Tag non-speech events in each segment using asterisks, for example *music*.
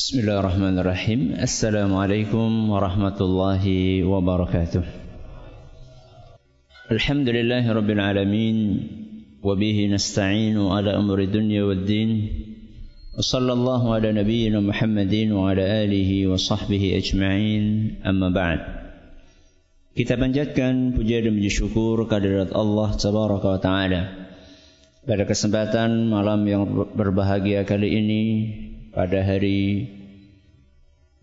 بسم الله الرحمن الرحيم السلام عليكم ورحمة الله وبركاته الحمد لله رب العالمين وبه نستعين على أمر الدنيا والدين وصلى الله على نبينا محمد وعلى آله وصحبه أجمعين أما بعد Kita panjatkan puja dan puji syukur kehadirat Allah Tabaraka wa Ta'ala. Pada kesempatan malam yang berbahagia kali ini Pada hari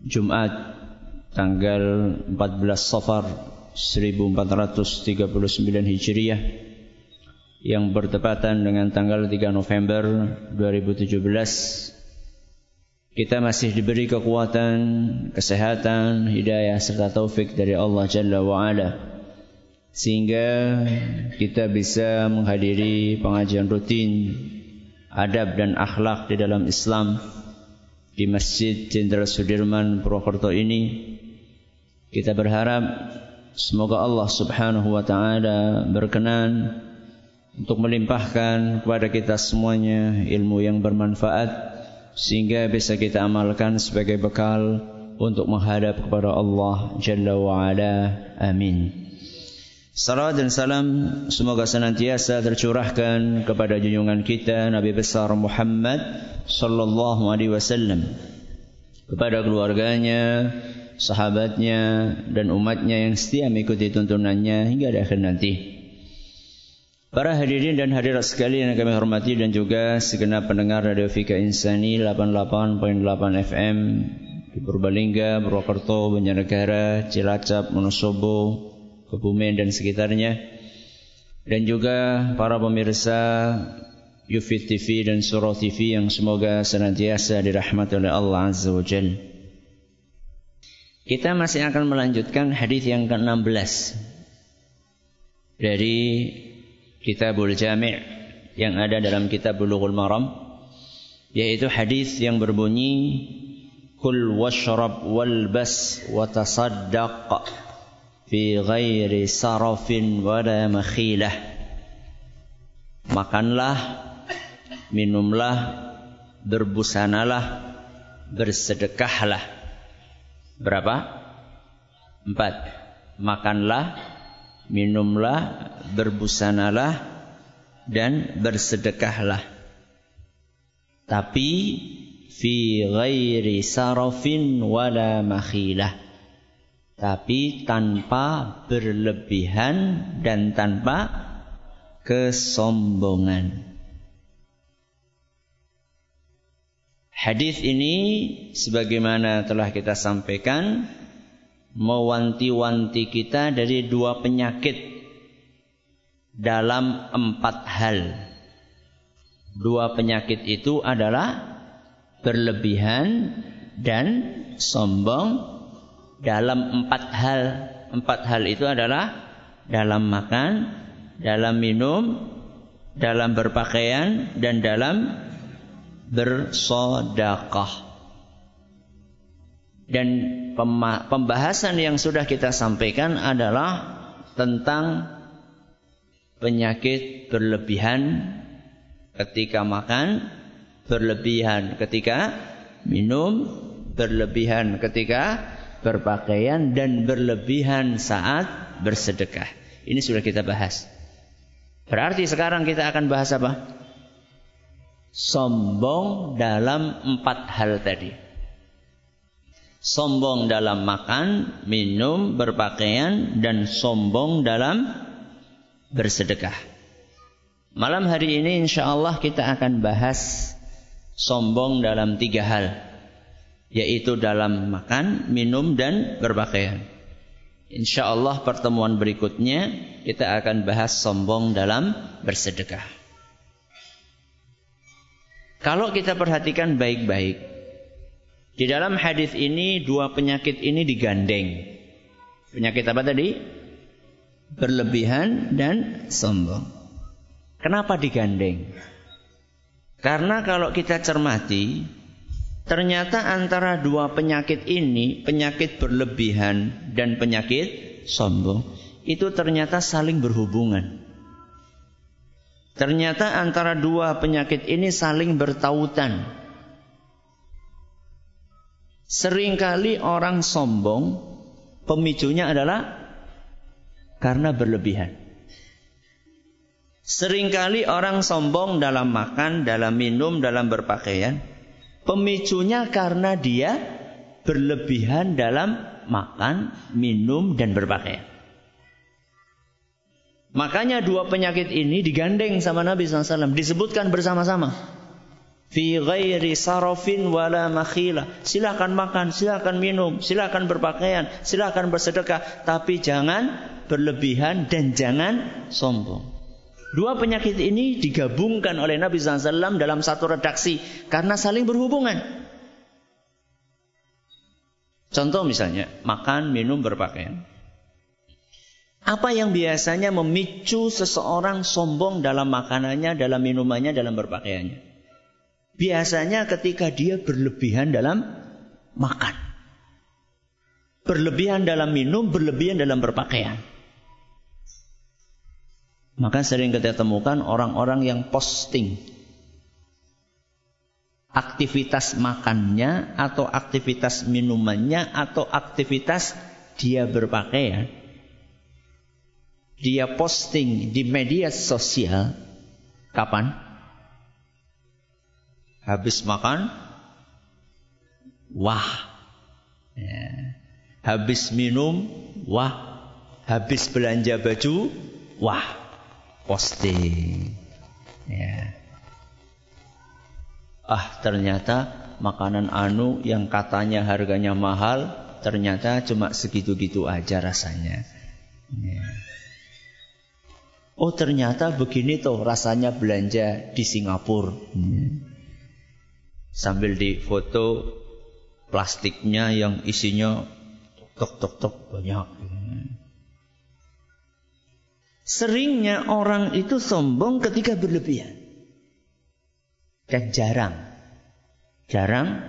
Jumat tanggal 14 Safar 1439 Hijriah yang bertepatan dengan tanggal 3 November 2017 kita masih diberi kekuatan, kesehatan, hidayah serta taufik dari Allah Jalla wa Ala sehingga kita bisa menghadiri pengajian rutin adab dan akhlak di dalam Islam di Masjid Jenderal Sudirman Purwokerto ini kita berharap semoga Allah Subhanahu wa taala berkenan untuk melimpahkan kepada kita semuanya ilmu yang bermanfaat sehingga bisa kita amalkan sebagai bekal untuk menghadap kepada Allah Jalla wa Ala. Amin. Salam dan salam semoga senantiasa tercurahkan kepada junjungan kita Nabi besar Muhammad sallallahu alaihi wasallam kepada keluarganya, sahabatnya dan umatnya yang setia mengikuti tuntunannya hingga di akhir nanti. Para hadirin dan hadirat sekalian yang kami hormati dan juga segenap pendengar Radio Fika Insani 88.8 FM di Purbalingga, Purwokerto, Banjarnegara, Cilacap, Wonosobo, Kebumen dan sekitarnya. Dan juga para pemirsa Yufit TV dan Surau TV yang semoga senantiasa dirahmati oleh Allah Azza wa Jal. Kita masih akan melanjutkan hadis yang ke-16 dari Kitabul Jami' yang ada dalam kitab Bulughul Maram yaitu hadis yang berbunyi Kul washrab walbas wa tasaddaq fi ghairi sarafin wala makhilah Makanlah minumlah berbusanalah bersedekahlah Berapa? Empat Makanlah minumlah, berbusanalah dan bersedekahlah. Tapi fi ghairi sarafin wala makhilah. Tapi tanpa berlebihan dan tanpa kesombongan. Hadis ini sebagaimana telah kita sampaikan mewanti-wanti kita dari dua penyakit dalam empat hal. Dua penyakit itu adalah berlebihan dan sombong dalam empat hal. Empat hal itu adalah dalam makan, dalam minum, dalam berpakaian, dan dalam bersodakah. Dan pembahasan yang sudah kita sampaikan adalah tentang penyakit berlebihan ketika makan, berlebihan ketika minum, berlebihan ketika berpakaian dan berlebihan saat bersedekah. Ini sudah kita bahas. Berarti sekarang kita akan bahas apa? Sombong dalam empat hal tadi sombong dalam makan, minum, berpakaian, dan sombong dalam bersedekah. Malam hari ini insya Allah kita akan bahas sombong dalam tiga hal. Yaitu dalam makan, minum, dan berpakaian. Insya Allah pertemuan berikutnya kita akan bahas sombong dalam bersedekah. Kalau kita perhatikan baik-baik, di dalam hadis ini dua penyakit ini digandeng. Penyakit apa tadi? Berlebihan dan sombong. Kenapa digandeng? Karena kalau kita cermati, ternyata antara dua penyakit ini, penyakit berlebihan dan penyakit sombong, itu ternyata saling berhubungan. Ternyata antara dua penyakit ini saling bertautan. Seringkali orang sombong pemicunya adalah karena berlebihan. Seringkali orang sombong dalam makan, dalam minum, dalam berpakaian. Pemicunya karena dia berlebihan dalam makan, minum, dan berpakaian. Makanya dua penyakit ini digandeng sama Nabi SAW. Disebutkan bersama-sama. Fi ghairi sarafin wala makhila. Silakan makan, silakan minum, silakan berpakaian, silakan bersedekah. Tapi jangan berlebihan dan jangan sombong. Dua penyakit ini digabungkan oleh Nabi SAW dalam satu redaksi karena saling berhubungan. Contoh misalnya, makan, minum, berpakaian. Apa yang biasanya memicu seseorang sombong dalam makanannya, dalam minumannya, dalam berpakaiannya? Biasanya ketika dia berlebihan dalam makan. Berlebihan dalam minum, berlebihan dalam berpakaian. Maka sering kita temukan orang-orang yang posting aktivitas makannya atau aktivitas minumannya atau aktivitas dia berpakaian. Dia posting di media sosial kapan? Habis makan? Wah. Ya. Habis minum? Wah. Habis belanja baju? Wah posting. Ya. Ah ternyata makanan anu yang katanya harganya mahal ternyata cuma segitu-gitu aja rasanya. Ya. Oh ternyata begini tuh rasanya belanja di Singapura. Ya. Sambil di foto plastiknya yang isinya tok tok tok banyak. Seringnya orang itu sombong ketika berlebihan. Dan jarang. Jarang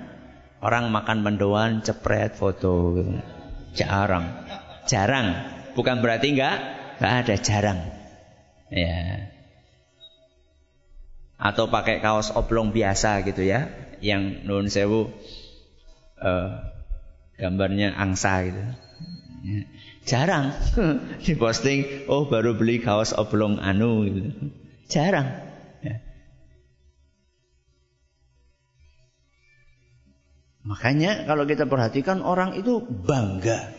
orang makan mendoan cepret foto. Jarang. Jarang. Bukan berarti enggak, enggak ada jarang. Ya. Atau pakai kaos oblong biasa gitu ya, yang nun sewu uh, gambarnya angsa gitu. Ya. Jarang diposting, oh baru beli kaos oblong anu gitu. Jarang. Ya. Makanya kalau kita perhatikan orang itu bangga.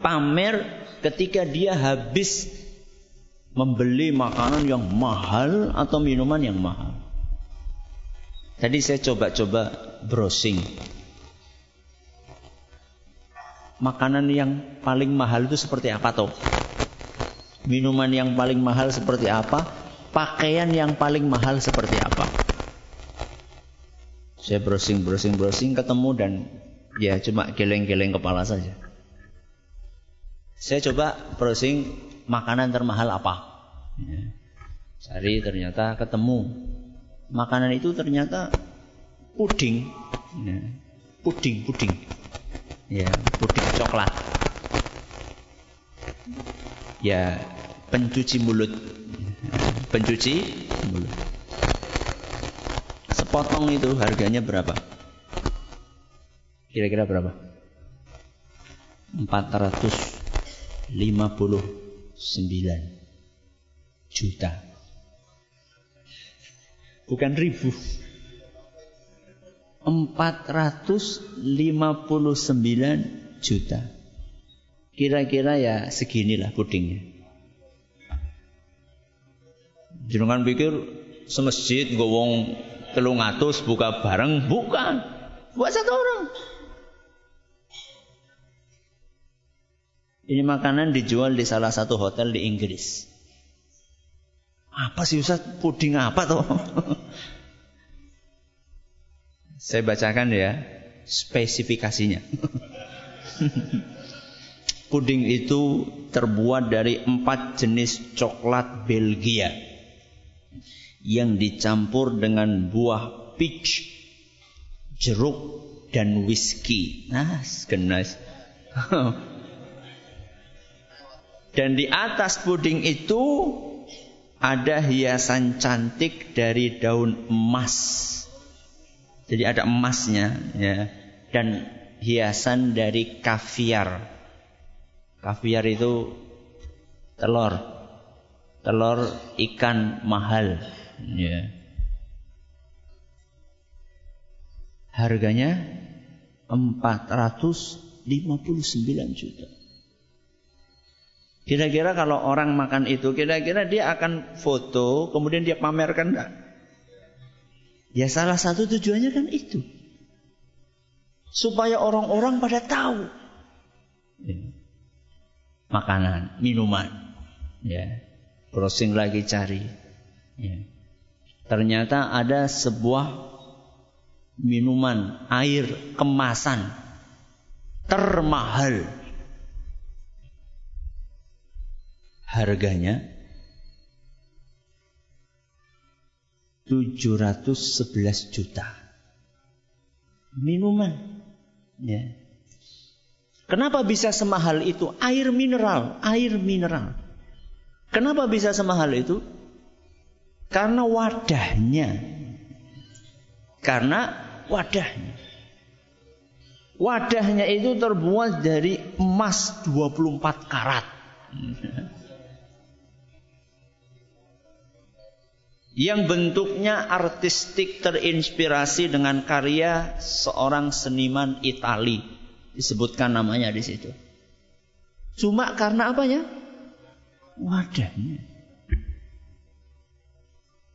Pamer ketika dia habis membeli makanan yang mahal atau minuman yang mahal. Tadi saya coba-coba browsing makanan yang paling mahal itu seperti apa toh? Minuman yang paling mahal seperti apa? Pakaian yang paling mahal seperti apa? Saya browsing, browsing, browsing ketemu dan ya cuma geleng-geleng kepala saja. Saya coba browsing makanan termahal apa? Ya. Ternyata ketemu. Makanan itu ternyata puding. Ya. Puding, puding ya puding coklat. Ya pencuci mulut. Pencuci mulut. Sepotong itu harganya berapa? Kira-kira berapa? 459 juta. Bukan ribu 459 juta. Kira-kira ya seginilah pudingnya. Jangan pikir semasjid gowong telung atus buka bareng, bukan. Buat satu orang. Ini makanan dijual di salah satu hotel di Inggris. Apa sih Ustaz? Puding apa tuh? *laughs* Saya bacakan ya spesifikasinya. *laughs* Puding itu terbuat dari empat jenis coklat Belgia yang dicampur dengan buah peach, jeruk, dan whisky. Nah, genas. *laughs* dan di atas puding itu ada hiasan cantik dari daun emas. Jadi ada emasnya, ya. dan hiasan dari kaviar. Kaviar itu telur. Telur ikan mahal. Ya. Harganya 459 juta. Kira-kira kalau orang makan itu, kira-kira dia akan foto, kemudian dia pamerkan enggak? Ya salah satu tujuannya kan itu. Supaya orang-orang pada tahu. Ya. Makanan, minuman. Ya. Browsing lagi cari. Ya. Ternyata ada sebuah minuman, air kemasan termahal. Harganya 711 juta. Minuman. Ya. Kenapa bisa semahal itu? Air mineral, air mineral. Kenapa bisa semahal itu? Karena wadahnya. Karena wadahnya. Wadahnya itu terbuat dari emas 24 karat. *laughs* yang bentuknya artistik terinspirasi dengan karya seorang seniman Itali. Disebutkan namanya di situ. Cuma karena apanya? Wadahnya.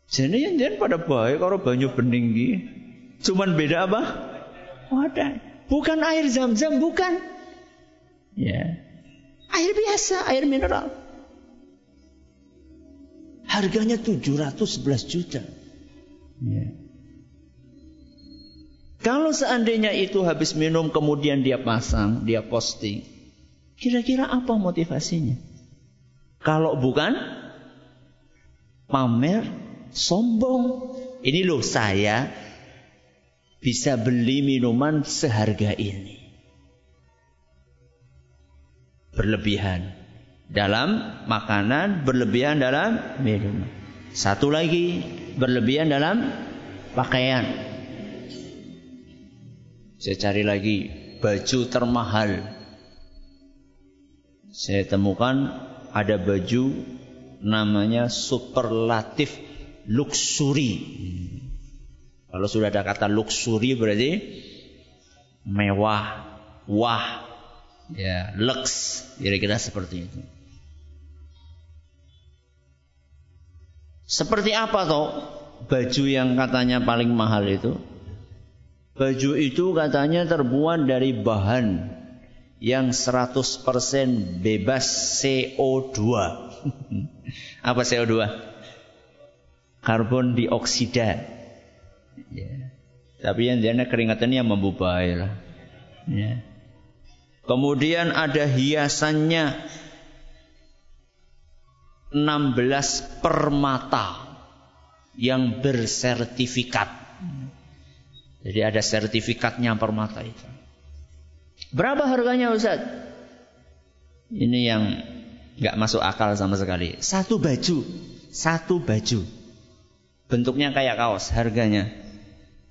Jadi yang jangan pada baik kalau banyu bening Cuman beda apa? Wadah. Bukan air zam-zam, bukan. Ya. Air biasa, air mineral. Harganya 711 juta. Ya. Kalau seandainya itu habis minum kemudian dia pasang, dia posting. Kira-kira apa motivasinya? Kalau bukan pamer, sombong. Ini loh saya bisa beli minuman seharga ini. Berlebihan dalam makanan, berlebihan dalam minum. Satu lagi, berlebihan dalam pakaian. Saya cari lagi baju termahal. Saya temukan ada baju namanya superlatif luxury. Kalau sudah ada kata luxury berarti mewah, wah, ya, lux, kira-kira seperti itu. Seperti apa toh baju yang katanya paling mahal itu? Baju itu katanya terbuat dari bahan yang 100% bebas CO2. *laughs* apa CO2? Karbon dioksida. Ya. Tapi yang dia keringatannya membubai lah. Ya. Kemudian ada hiasannya 16 permata yang bersertifikat. Jadi ada sertifikatnya permata itu. Berapa harganya Ustaz? Ini yang nggak masuk akal sama sekali. Satu baju, satu baju. Bentuknya kayak kaos, harganya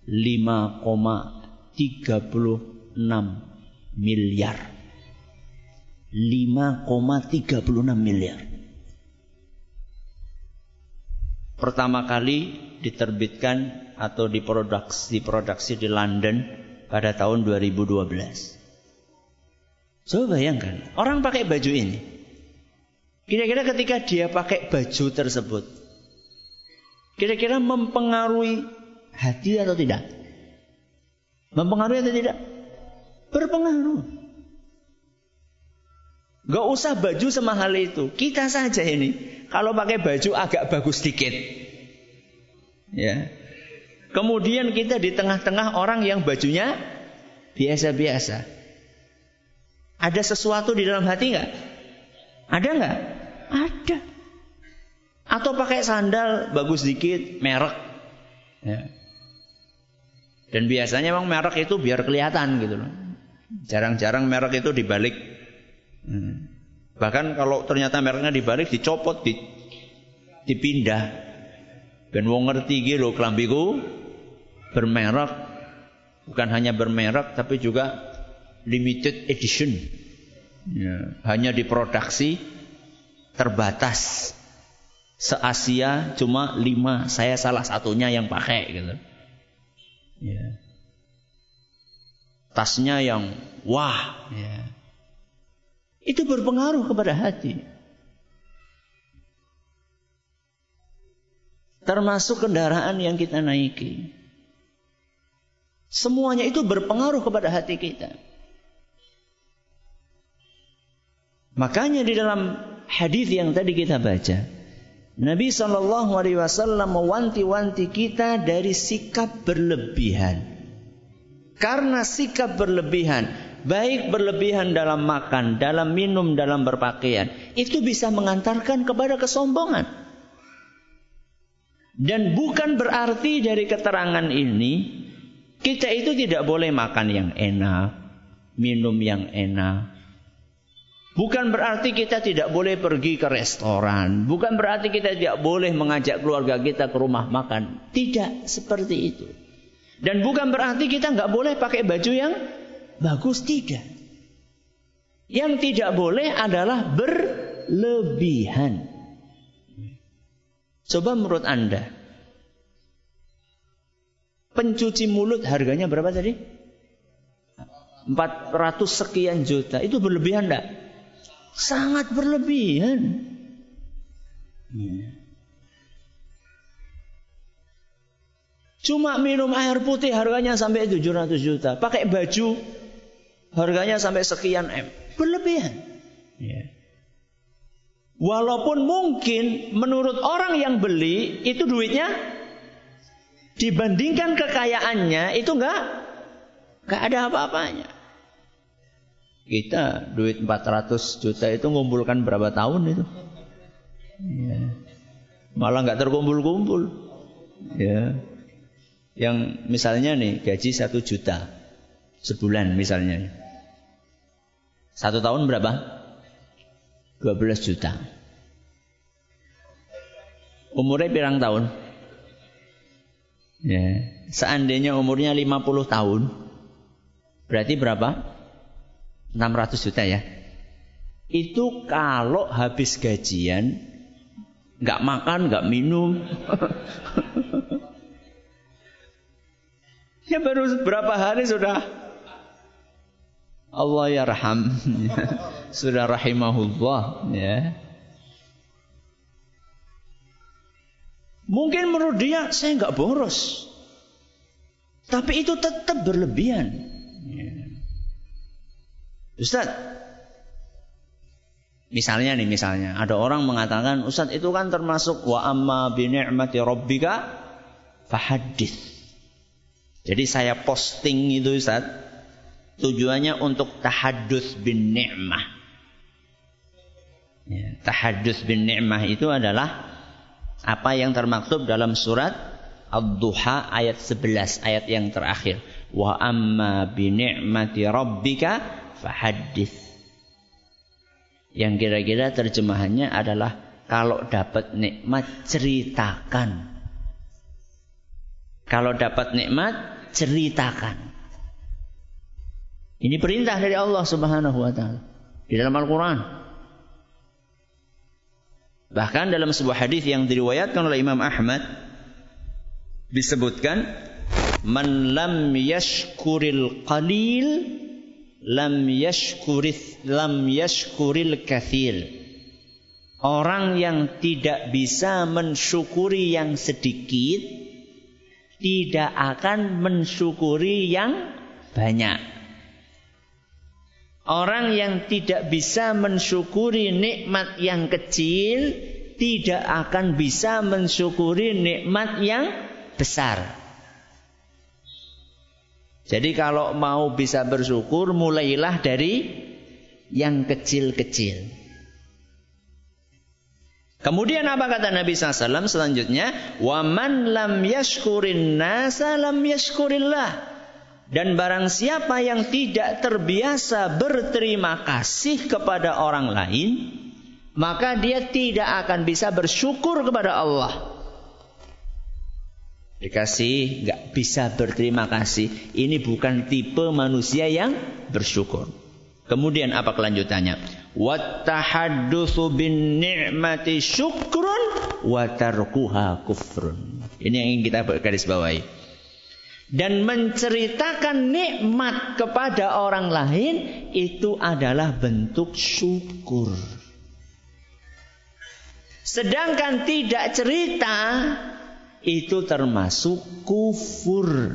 5,36 miliar. 5,36 miliar. Pertama kali diterbitkan atau diproduksi diproduksi di London pada tahun 2012. Coba bayangkan, orang pakai baju ini. Kira-kira ketika dia pakai baju tersebut, kira-kira mempengaruhi hati atau tidak? Mempengaruhi atau tidak? Berpengaruh. Gak usah baju semahal itu. Kita saja ini. Kalau pakai baju agak bagus dikit. Ya. Kemudian kita di tengah-tengah orang yang bajunya biasa-biasa. Ada sesuatu di dalam hati nggak? Ada nggak? Ada. Atau pakai sandal bagus dikit, merek. Ya. Dan biasanya memang merek itu biar kelihatan gitu loh. Jarang-jarang merek itu dibalik Hmm. Bahkan kalau ternyata mereknya dibalik dicopot, di, dipindah. Ben wong ngerti iki lho klambiku bermerek. Bukan hanya bermerek tapi juga limited edition. Ya, hanya diproduksi terbatas. Se-Asia cuma lima, saya salah satunya yang pakai gitu. Ya. Tasnya yang wah, ya. Itu berpengaruh kepada hati. Termasuk kendaraan yang kita naiki. Semuanya itu berpengaruh kepada hati kita. Makanya di dalam hadis yang tadi kita baca, Nabi Shallallahu Alaihi Wasallam mewanti-wanti kita dari sikap berlebihan. Karena sikap berlebihan, baik berlebihan dalam makan, dalam minum, dalam berpakaian, itu bisa mengantarkan kepada kesombongan. Dan bukan berarti dari keterangan ini kita itu tidak boleh makan yang enak, minum yang enak. Bukan berarti kita tidak boleh pergi ke restoran. Bukan berarti kita tidak boleh mengajak keluarga kita ke rumah makan. Tidak seperti itu. Dan bukan berarti kita nggak boleh pakai baju yang bagus. Tidak. Yang tidak boleh adalah berlebihan. Coba menurut Anda, Pencuci mulut harganya berapa tadi? 400 sekian juta. Itu berlebihan enggak? Sangat berlebihan. Cuma minum air putih harganya sampai 700 juta. Pakai baju harganya sampai sekian M. Berlebihan. Walaupun mungkin menurut orang yang beli itu duitnya dibandingkan kekayaannya itu enggak enggak ada apa-apanya. Kita duit 400 juta itu ngumpulkan berapa tahun itu? Ya. Malah enggak terkumpul-kumpul. Ya. Yang misalnya nih gaji satu juta sebulan misalnya. Satu tahun berapa? 12 juta. Umurnya pirang tahun? Ya. Seandainya umurnya 50 tahun, berarti berapa? 600 juta ya. Itu kalau habis gajian, nggak makan, nggak minum. *laughs* ya baru berapa hari sudah Allah ya raham. *laughs* sudah rahimahullah ya. Mungkin menurut dia saya nggak boros. Tapi itu tetap berlebihan. Ya. Ustaz, misalnya nih misalnya ada orang mengatakan Ustaz itu kan termasuk wa amma bi ni'mati rabbika fahaddits. Jadi saya posting itu Ustaz tujuannya untuk tahaddus bin ni'mah. Ya, tahaddus bin ni'mah itu adalah apa yang termaktub dalam surat Ad-Duha ayat 11 ayat yang terakhir. Wa amma bi ni'mati rabbika fahaddits. Yang kira-kira terjemahannya adalah kalau dapat nikmat ceritakan. Kalau dapat nikmat ceritakan ini perintah dari Allah Subhanahu wa taala. Di dalam Al-Qur'an. Bahkan dalam sebuah hadis yang diriwayatkan oleh Imam Ahmad disebutkan man lam yashkuril qalil lam yashkuris lam yashkuril kathir. Orang yang tidak bisa mensyukuri yang sedikit tidak akan mensyukuri yang banyak Orang yang tidak bisa mensyukuri nikmat yang kecil tidak akan bisa mensyukuri nikmat yang besar. Jadi kalau mau bisa bersyukur mulailah dari yang kecil-kecil. Kemudian apa kata Nabi SAW selanjutnya? Waman lam yashkurin nasa lam yashkurillah. Dan barang siapa yang tidak terbiasa berterima kasih kepada orang lain, maka dia tidak akan bisa bersyukur kepada Allah. Dikasih nggak bisa berterima kasih. Ini bukan tipe manusia yang bersyukur. Kemudian apa kelanjutannya? Bin ni'mati syukrun kufrun. Ini yang ingin kita garis bawahi. Dan menceritakan nikmat kepada orang lain itu adalah bentuk syukur. Sedangkan tidak cerita itu termasuk kufur.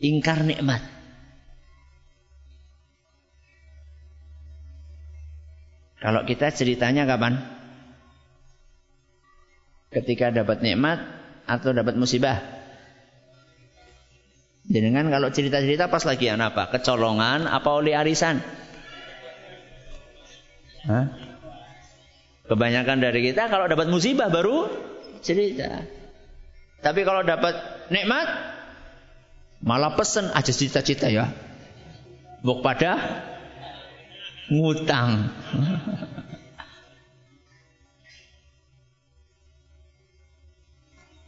Ingkar nikmat. Kalau kita ceritanya kapan? Ketika dapat nikmat atau dapat musibah? Dengan kalau cerita-cerita pas lagi apa? Kecolongan apa oleh arisan? Hah? Kebanyakan dari kita kalau dapat musibah baru cerita. Tapi kalau dapat nikmat malah pesen aja cita-cita ya. Buk pada ngutang. *laughs*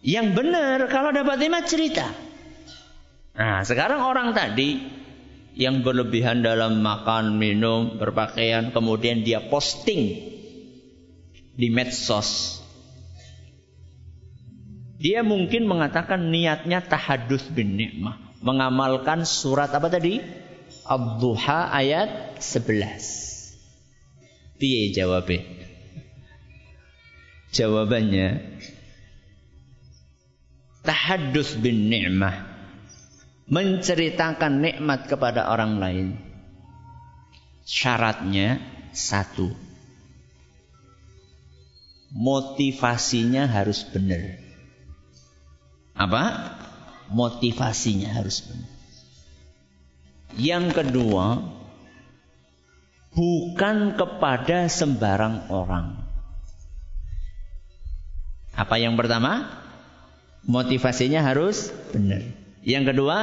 Yang benar kalau dapat nikmat cerita. Nah, sekarang orang tadi yang berlebihan dalam makan, minum, berpakaian, kemudian dia posting di medsos. Dia mungkin mengatakan niatnya tahadus bin nikmah, mengamalkan surat apa tadi? Ad-Duha ayat 11. Piye jawabnya? Jawabannya tahadus bin ni'mah menceritakan nikmat kepada orang lain syaratnya satu motivasinya harus benar apa motivasinya harus benar yang kedua, bukan kepada sembarang orang. Apa yang pertama? Motivasinya harus benar. Yang kedua,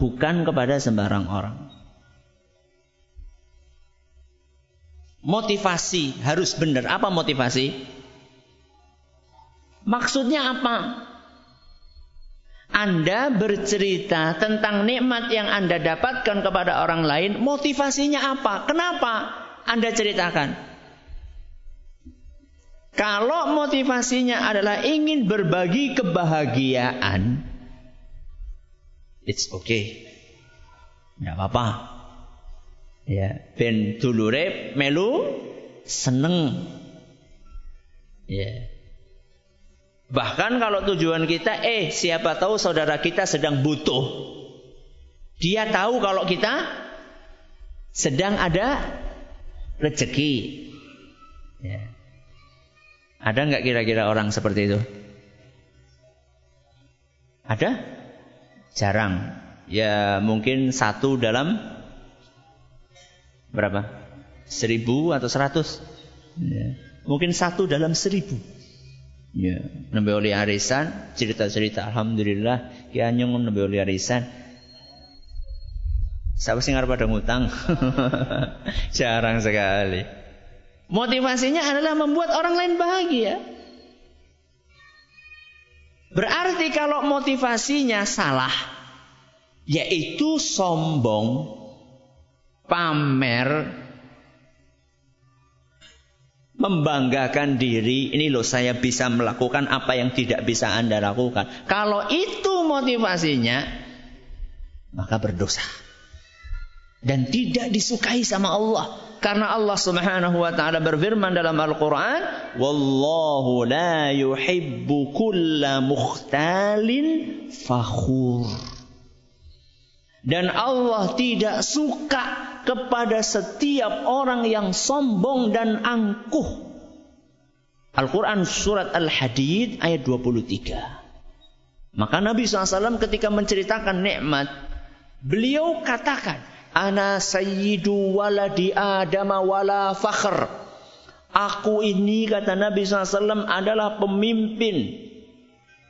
bukan kepada sembarang orang. Motivasi harus benar. Apa motivasi? Maksudnya apa? Anda bercerita tentang nikmat yang Anda dapatkan kepada orang lain, motivasinya apa? Kenapa Anda ceritakan? Kalau motivasinya adalah ingin berbagi kebahagiaan, it's okay. Tidak apa-apa. Ya, ben dulure melu seneng. Ya. Bahkan kalau tujuan kita, eh siapa tahu saudara kita sedang butuh. Dia tahu kalau kita sedang ada rezeki. Ya. Ada nggak kira-kira orang seperti itu? Ada? Jarang. Ya mungkin satu dalam berapa? Seribu atau seratus? Ya. Mungkin satu dalam seribu. Ya, nembe oleh arisan, cerita-cerita alhamdulillah ki anyung nembe oleh arisan. Siapa sih pada ngutang? *laughs* Jarang sekali. Motivasinya adalah membuat orang lain bahagia. Berarti kalau motivasinya salah, yaitu sombong, pamer, membanggakan diri, ini loh saya bisa melakukan apa yang tidak bisa Anda lakukan. Kalau itu motivasinya, maka berdosa. Dan tidak disukai sama Allah. Karena Allah Subhanahu wa taala berfirman dalam Al-Qur'an, "Wallahu la yuhibbu kulla mukhtalin fakhur." Dan Allah tidak suka kepada setiap orang yang sombong dan angkuh. Al-Quran surat Al-Hadid ayat 23. Maka Nabi SAW ketika menceritakan nikmat, beliau katakan, Ana sayyidu waladi adama wala fakhr. Aku ini kata Nabi SAW adalah pemimpin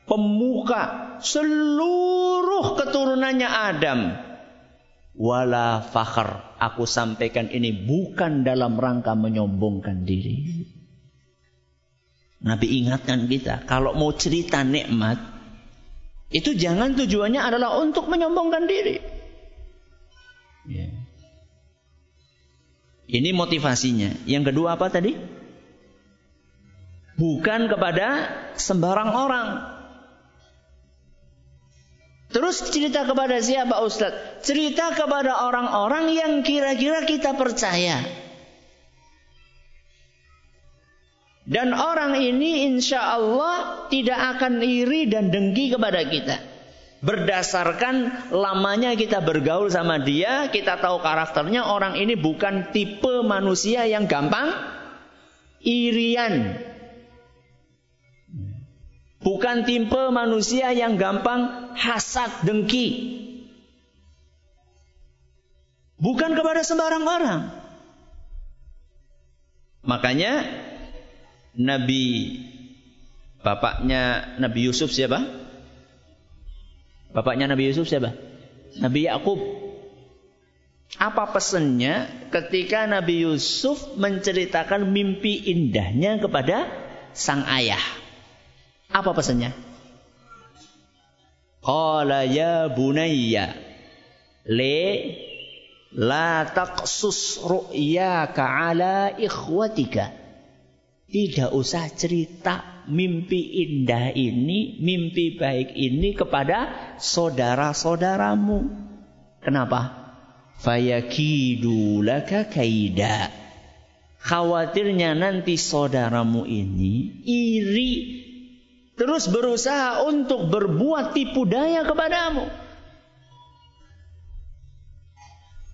pemuka seluruh keturunannya Adam. Wala fakhr. Aku sampaikan ini bukan dalam rangka menyombongkan diri. Nabi ingatkan kita, kalau mau cerita nikmat, Itu jangan tujuannya adalah untuk menyombongkan diri. Ini motivasinya. Yang kedua apa tadi? Bukan kepada sembarang orang. Terus cerita kepada siapa Ustadz? Cerita kepada orang-orang yang kira-kira kita percaya. Dan orang ini insya Allah tidak akan iri dan dengki kepada kita. Berdasarkan lamanya kita bergaul sama dia, kita tahu karakternya orang ini bukan tipe manusia yang gampang irian. Bukan tipe manusia yang gampang hasad dengki. Bukan kepada sembarang orang. Makanya Nabi bapaknya Nabi Yusuf siapa? Bapaknya Nabi Yusuf siapa? Nabi Yakub. Apa pesannya ketika Nabi Yusuf menceritakan mimpi indahnya kepada sang ayah? Apa pesannya? Qala ya bunayya le la taqsus ru'yaka ala ikhwatika tidak usah cerita mimpi indah ini, mimpi baik ini kepada saudara-saudaramu. Kenapa? Fayakidu laka kaida. Khawatirnya nanti saudaramu ini iri terus berusaha untuk berbuat tipu daya kepadamu.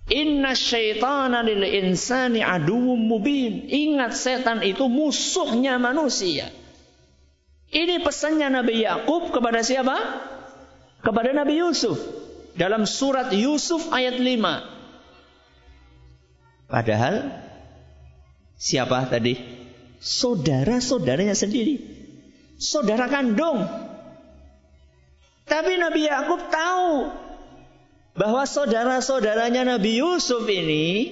Inna syaitana lil insani aduwwum mubin. Ingat setan itu musuhnya manusia. Ini pesannya Nabi Yakub kepada siapa? Kepada Nabi Yusuf. Dalam surat Yusuf ayat 5. Padahal siapa tadi? Saudara-saudaranya sendiri. Saudara kandung. Tapi Nabi Yakub tahu bahwa saudara-saudaranya Nabi Yusuf ini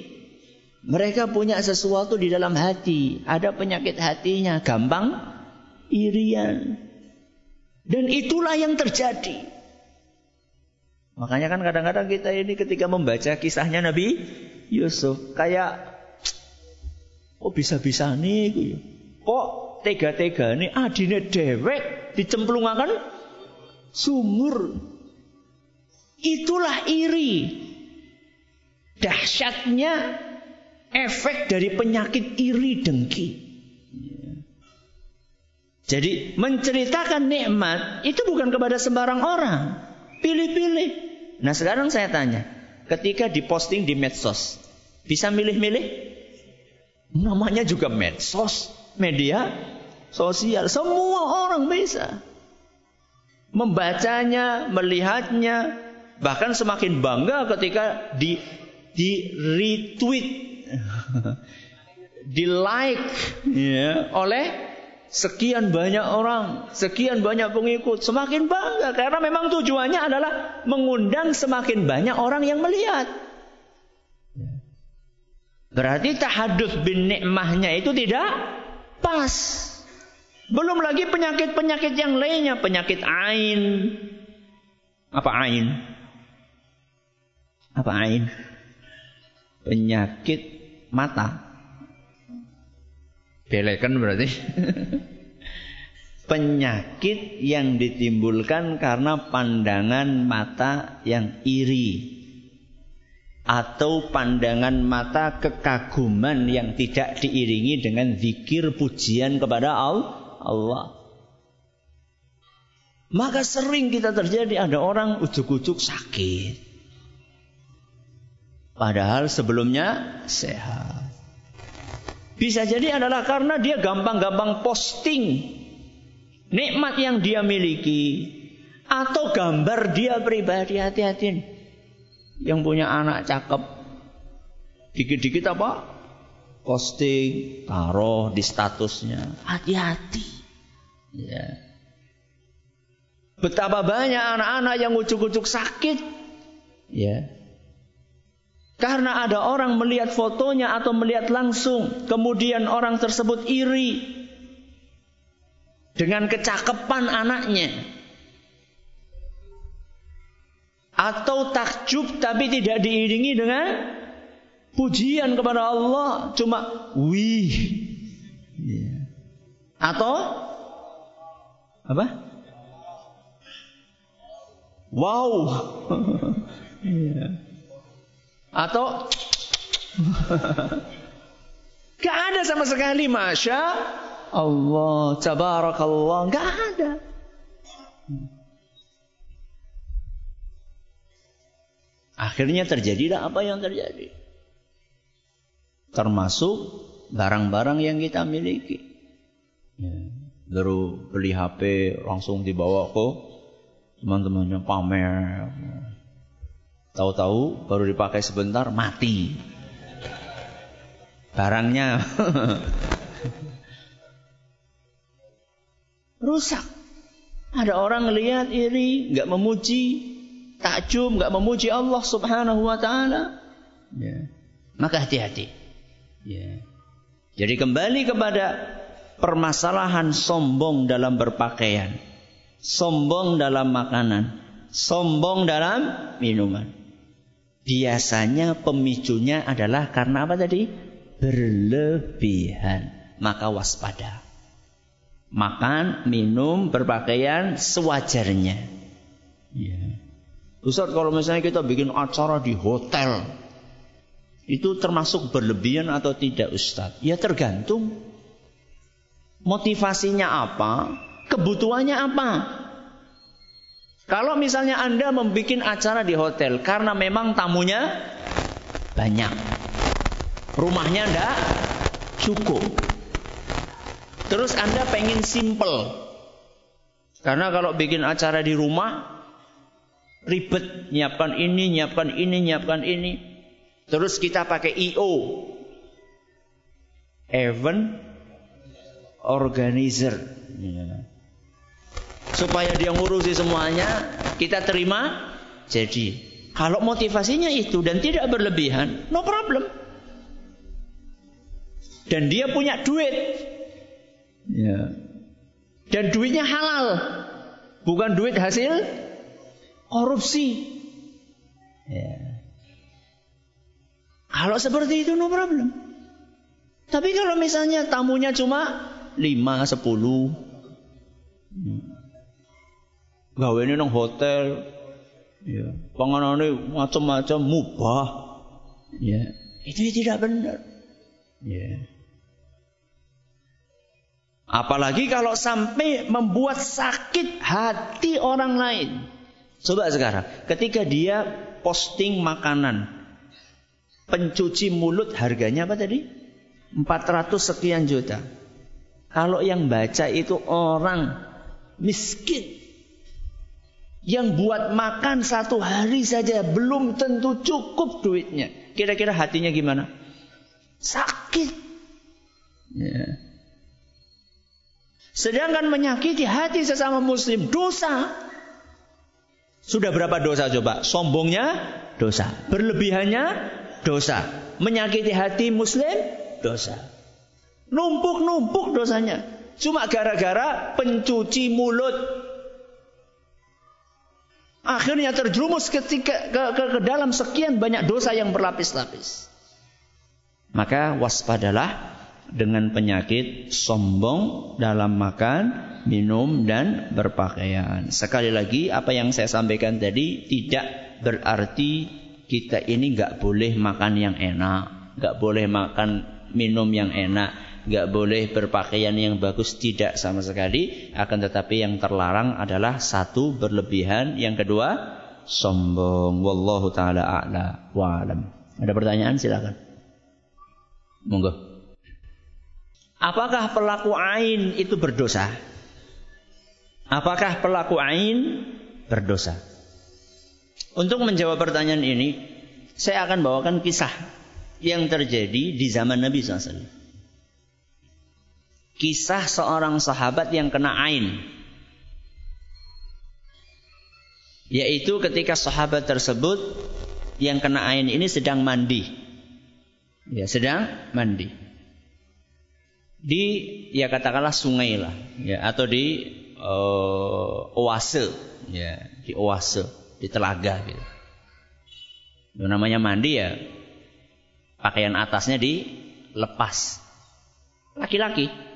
mereka punya sesuatu di dalam hati, ada penyakit hatinya, gampang irian. Dan itulah yang terjadi. Makanya kan kadang-kadang kita ini ketika membaca kisahnya Nabi Yusuf kayak kok bisa-bisa nih kok tega-tega nih adine dewek dicemplungakan sumur Itulah iri. Dahsyatnya efek dari penyakit iri dengki. Jadi menceritakan nikmat itu bukan kepada sembarang orang. Pilih-pilih. Nah sekarang saya tanya. Ketika diposting di medsos. Bisa milih-milih? Namanya juga medsos. Media sosial. Semua orang bisa. Membacanya, melihatnya, Bahkan semakin bangga ketika di di retweet, *laughs* di like ya, oleh sekian banyak orang, sekian banyak pengikut, semakin bangga karena memang tujuannya adalah mengundang semakin banyak orang yang melihat. Berarti tahadus bin nikmahnya itu tidak pas. Belum lagi penyakit-penyakit yang lainnya, penyakit ain. Apa ain? Apa ain? Penyakit mata. Belekan berarti. Penyakit yang ditimbulkan karena pandangan mata yang iri atau pandangan mata kekaguman yang tidak diiringi dengan zikir pujian kepada Allah. Maka sering kita terjadi ada orang ujuk-ujuk sakit. Padahal sebelumnya sehat. Bisa jadi adalah karena dia gampang-gampang posting nikmat yang dia miliki atau gambar dia pribadi hati-hati. Yang punya anak cakep dikit-dikit apa? Posting, taruh di statusnya. Hati-hati. Ya. Betapa banyak anak-anak yang ujuk-ujuk sakit. Ya. Karena ada orang melihat fotonya atau melihat langsung, kemudian orang tersebut iri dengan kecakapan anaknya. Atau takjub tapi tidak diiringi dengan pujian kepada Allah, cuma wih. Atau apa? Wow. *laughs* yeah. Atau Gak ada sama sekali Masya Allah Tabarakallah. Gak ada. Akhirnya terjadilah apa yang terjadi. Termasuk barang-barang yang kita miliki. Ya. Baru beli HP langsung dibawa ke teman-temannya pamer Tahu-tahu baru dipakai sebentar mati. Barangnya *laughs* rusak. Ada orang lihat iri, nggak memuji, takjub, nggak memuji Allah Subhanahu wa taala. Ya. Maka hati-hati. Ya. Jadi kembali kepada permasalahan sombong dalam berpakaian, sombong dalam makanan, sombong dalam minuman. Biasanya pemicunya adalah karena apa tadi? Berlebihan. Maka waspada. Makan, minum, berpakaian sewajarnya. Ya. Ustaz kalau misalnya kita bikin acara di hotel. Itu termasuk berlebihan atau tidak Ustaz? Ya tergantung. Motivasinya apa? Kebutuhannya apa? Kalau misalnya Anda membuat acara di hotel karena memang tamunya banyak. Rumahnya ndak cukup. Terus Anda pengen simple. Karena kalau bikin acara di rumah ribet, nyiapkan ini, nyiapkan ini, nyiapkan ini. Terus kita pakai IO. Event organizer. Ya supaya dia ngurusi semuanya, kita terima jadi. Kalau motivasinya itu dan tidak berlebihan, no problem. Dan dia punya duit. Ya. Dan duitnya halal. Bukan duit hasil korupsi. Ya. Kalau seperti itu no problem. Tapi kalau misalnya tamunya cuma 5, 10 gawe ini nang hotel. Ya panganane macam-macam mubah. Ya. Itu tidak benar. Ya. Apalagi kalau sampai membuat sakit hati orang lain. Coba sekarang ketika dia posting makanan pencuci mulut harganya apa tadi? 400 sekian juta. Kalau yang baca itu orang miskin yang buat makan satu hari saja belum tentu cukup duitnya. Kira-kira hatinya gimana? Sakit. Ya. Sedangkan menyakiti hati sesama muslim dosa. Sudah berapa dosa coba? Sombongnya dosa. Berlebihannya dosa. Menyakiti hati muslim dosa. Numpuk-numpuk dosanya. Cuma gara-gara pencuci mulut Akhirnya terjerumus ketika ke, ke, ke dalam sekian banyak dosa yang berlapis-lapis. Maka waspadalah dengan penyakit sombong dalam makan, minum dan berpakaian. Sekali lagi apa yang saya sampaikan tadi tidak berarti kita ini nggak boleh makan yang enak, nggak boleh makan minum yang enak nggak boleh berpakaian yang bagus tidak sama sekali. Akan tetapi yang terlarang adalah satu berlebihan. Yang kedua sombong. Wallahu taala a'la wa alam. Ada pertanyaan? Silakan. Monggo. Apakah pelaku ain itu berdosa? Apakah pelaku ain berdosa? Untuk menjawab pertanyaan ini saya akan bawakan kisah yang terjadi di zaman Nabi SAW kisah seorang sahabat yang kena ain. Yaitu ketika sahabat tersebut yang kena ain ini sedang mandi. Ya, sedang mandi. Di ya katakanlah sungai lah, ya atau di uh, oase, ya, di oase, di telaga gitu. Itu namanya mandi ya. Pakaian atasnya dilepas. Laki-laki.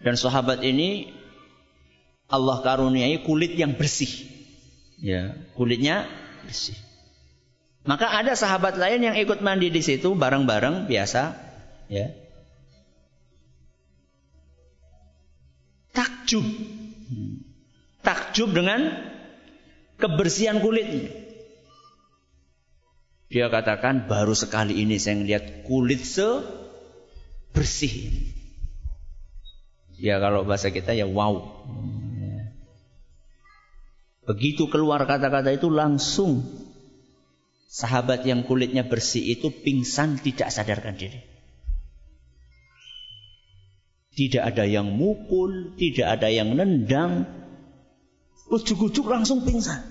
Dan sahabat ini Allah karuniai kulit yang bersih. Ya, kulitnya bersih. Maka ada sahabat lain yang ikut mandi di situ bareng-bareng biasa, ya. Takjub. Takjub dengan kebersihan kulitnya. Dia katakan baru sekali ini saya melihat kulit sebersih. Ya kalau bahasa kita ya wow. Begitu keluar kata-kata itu langsung sahabat yang kulitnya bersih itu pingsan tidak sadarkan diri. Tidak ada yang mukul, tidak ada yang nendang. Ujuk-ujuk langsung pingsan.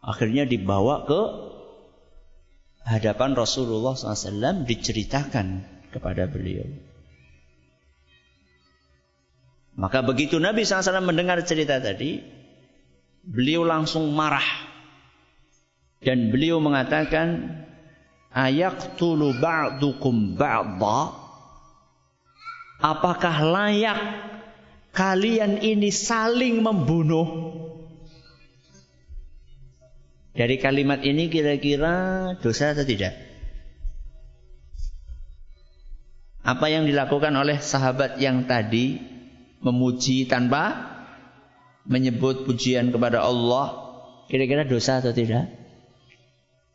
Akhirnya dibawa ke hadapan Rasulullah SAW diceritakan kepada beliau. Maka begitu Nabi SAW mendengar cerita tadi, beliau langsung marah. Dan beliau mengatakan, Ayak tulu ba'dukum ba'da. Apakah layak kalian ini saling membunuh? Dari kalimat ini kira-kira dosa atau tidak? Apa yang dilakukan oleh sahabat yang tadi memuji tanpa menyebut pujian kepada Allah, kira-kira dosa atau tidak?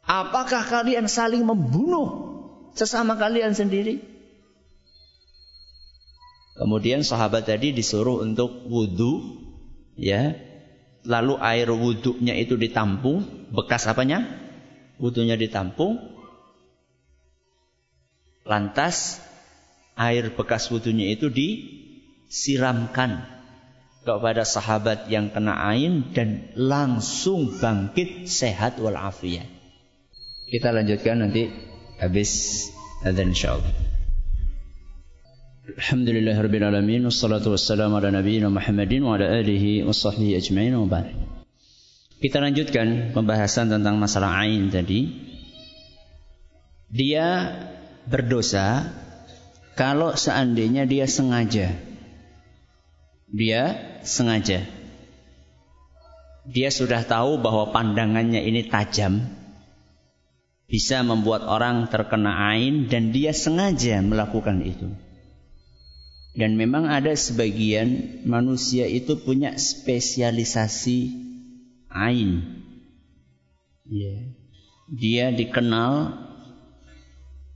Apakah kalian saling membunuh sesama kalian sendiri? Kemudian sahabat tadi disuruh untuk wudhu, ya. Lalu air wudhunya itu ditampung, bekas apanya? Wudhunya ditampung. Lantas air bekas wudhunya itu di siramkan kepada sahabat yang kena ain dan langsung bangkit sehat walafiat. Kita lanjutkan nanti habis adzan insyaallah. Alhamdulillah rabbil alamin wassalatu wassalamu ala nabiyyina Muhammadin wa ala alihi washabbihi ajmain wa ba'd. Kita lanjutkan pembahasan tentang masalah ain tadi. Dia berdosa kalau seandainya dia sengaja dia sengaja. Dia sudah tahu bahwa pandangannya ini tajam, bisa membuat orang terkena ain dan dia sengaja melakukan itu. Dan memang ada sebagian manusia itu punya spesialisasi ain. Yeah. Dia dikenal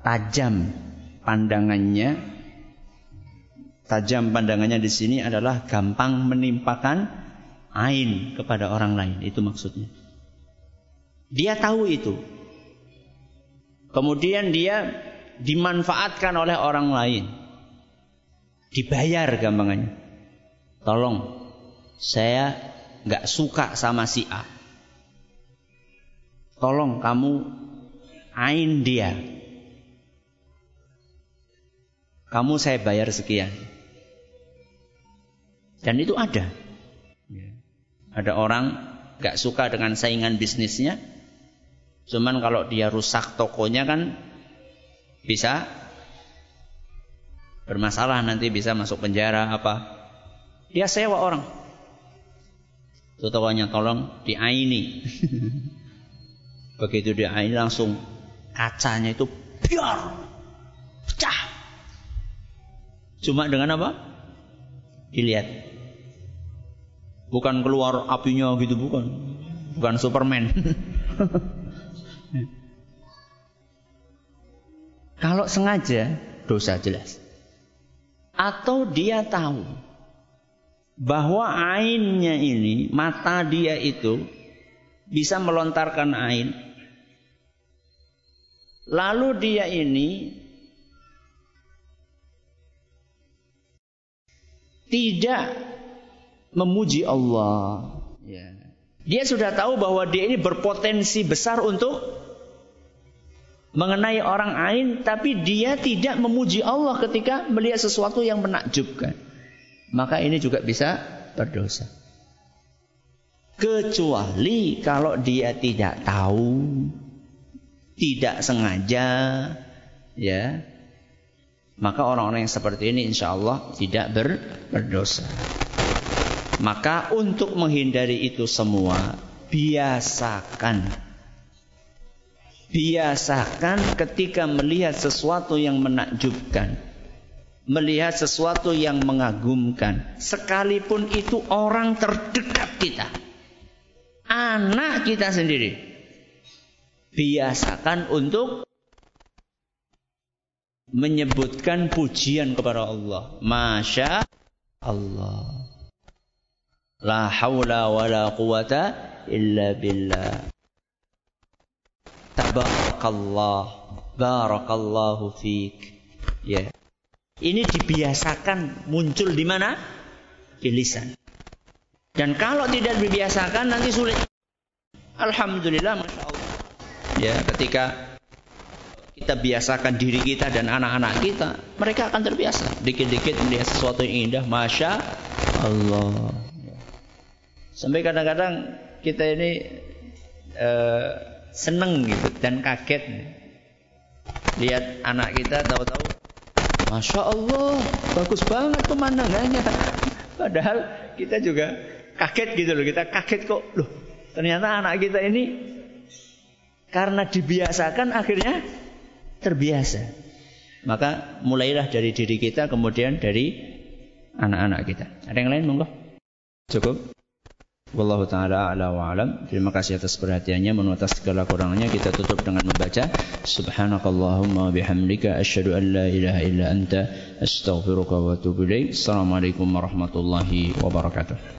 tajam pandangannya tajam pandangannya di sini adalah gampang menimpakan ain kepada orang lain. Itu maksudnya. Dia tahu itu. Kemudian dia dimanfaatkan oleh orang lain. Dibayar gampangannya. Tolong, saya nggak suka sama si A. Tolong kamu ain dia. Kamu saya bayar sekian. Dan itu ada. Ya. Ada orang gak suka dengan saingan bisnisnya. Cuman kalau dia rusak tokonya kan bisa bermasalah nanti bisa masuk penjara apa. Dia sewa orang. Itu tokonya tolong diaini. *laughs* Begitu diaini langsung kacanya itu biar pecah. Cuma dengan apa? Dilihat. Bukan keluar apinya gitu bukan. Bukan Superman. *laughs* Kalau sengaja dosa jelas. Atau dia tahu bahwa ainnya ini, mata dia itu bisa melontarkan ain. Lalu dia ini tidak memuji Allah. Ya. Dia sudah tahu bahwa dia ini berpotensi besar untuk mengenai orang lain, tapi dia tidak memuji Allah ketika melihat sesuatu yang menakjubkan. Maka ini juga bisa berdosa. Kecuali kalau dia tidak tahu, tidak sengaja, ya, maka orang-orang yang seperti ini insya Allah tidak ber, berdosa. Maka untuk menghindari itu semua, biasakan. Biasakan ketika melihat sesuatu yang menakjubkan. Melihat sesuatu yang mengagumkan. Sekalipun itu orang terdekat kita. Anak kita sendiri. Biasakan untuk menyebutkan pujian kepada Allah. Masya Allah. La haula wa la quwata illa billah. Tabarakallah. Barakallahu fiik. Ya. Ini dibiasakan muncul di mana? Di lisan. Dan kalau tidak dibiasakan nanti sulit. Alhamdulillah, masya Allah. Ya, ketika kita biasakan diri kita dan anak-anak kita, mereka akan terbiasa. Dikit-dikit melihat sesuatu yang indah, masya Allah. Sampai kadang-kadang kita ini uh, seneng gitu dan kaget lihat anak kita tahu-tahu Masya Allah bagus banget pemandangannya padahal kita juga kaget gitu loh kita kaget kok loh ternyata anak kita ini karena dibiasakan akhirnya terbiasa maka mulailah dari diri kita kemudian dari anak-anak kita ada yang lain monggo cukup Wallahu taala ala wa. Terima kasih atas perhatiannya. Mohon atas segala kurangnya kita tutup dengan membaca Subhanakallahumma bihamdika asyhadu an la ilaha illa anta astaghfiruka wa atubu. Assalamualaikum warahmatullahi wabarakatuh.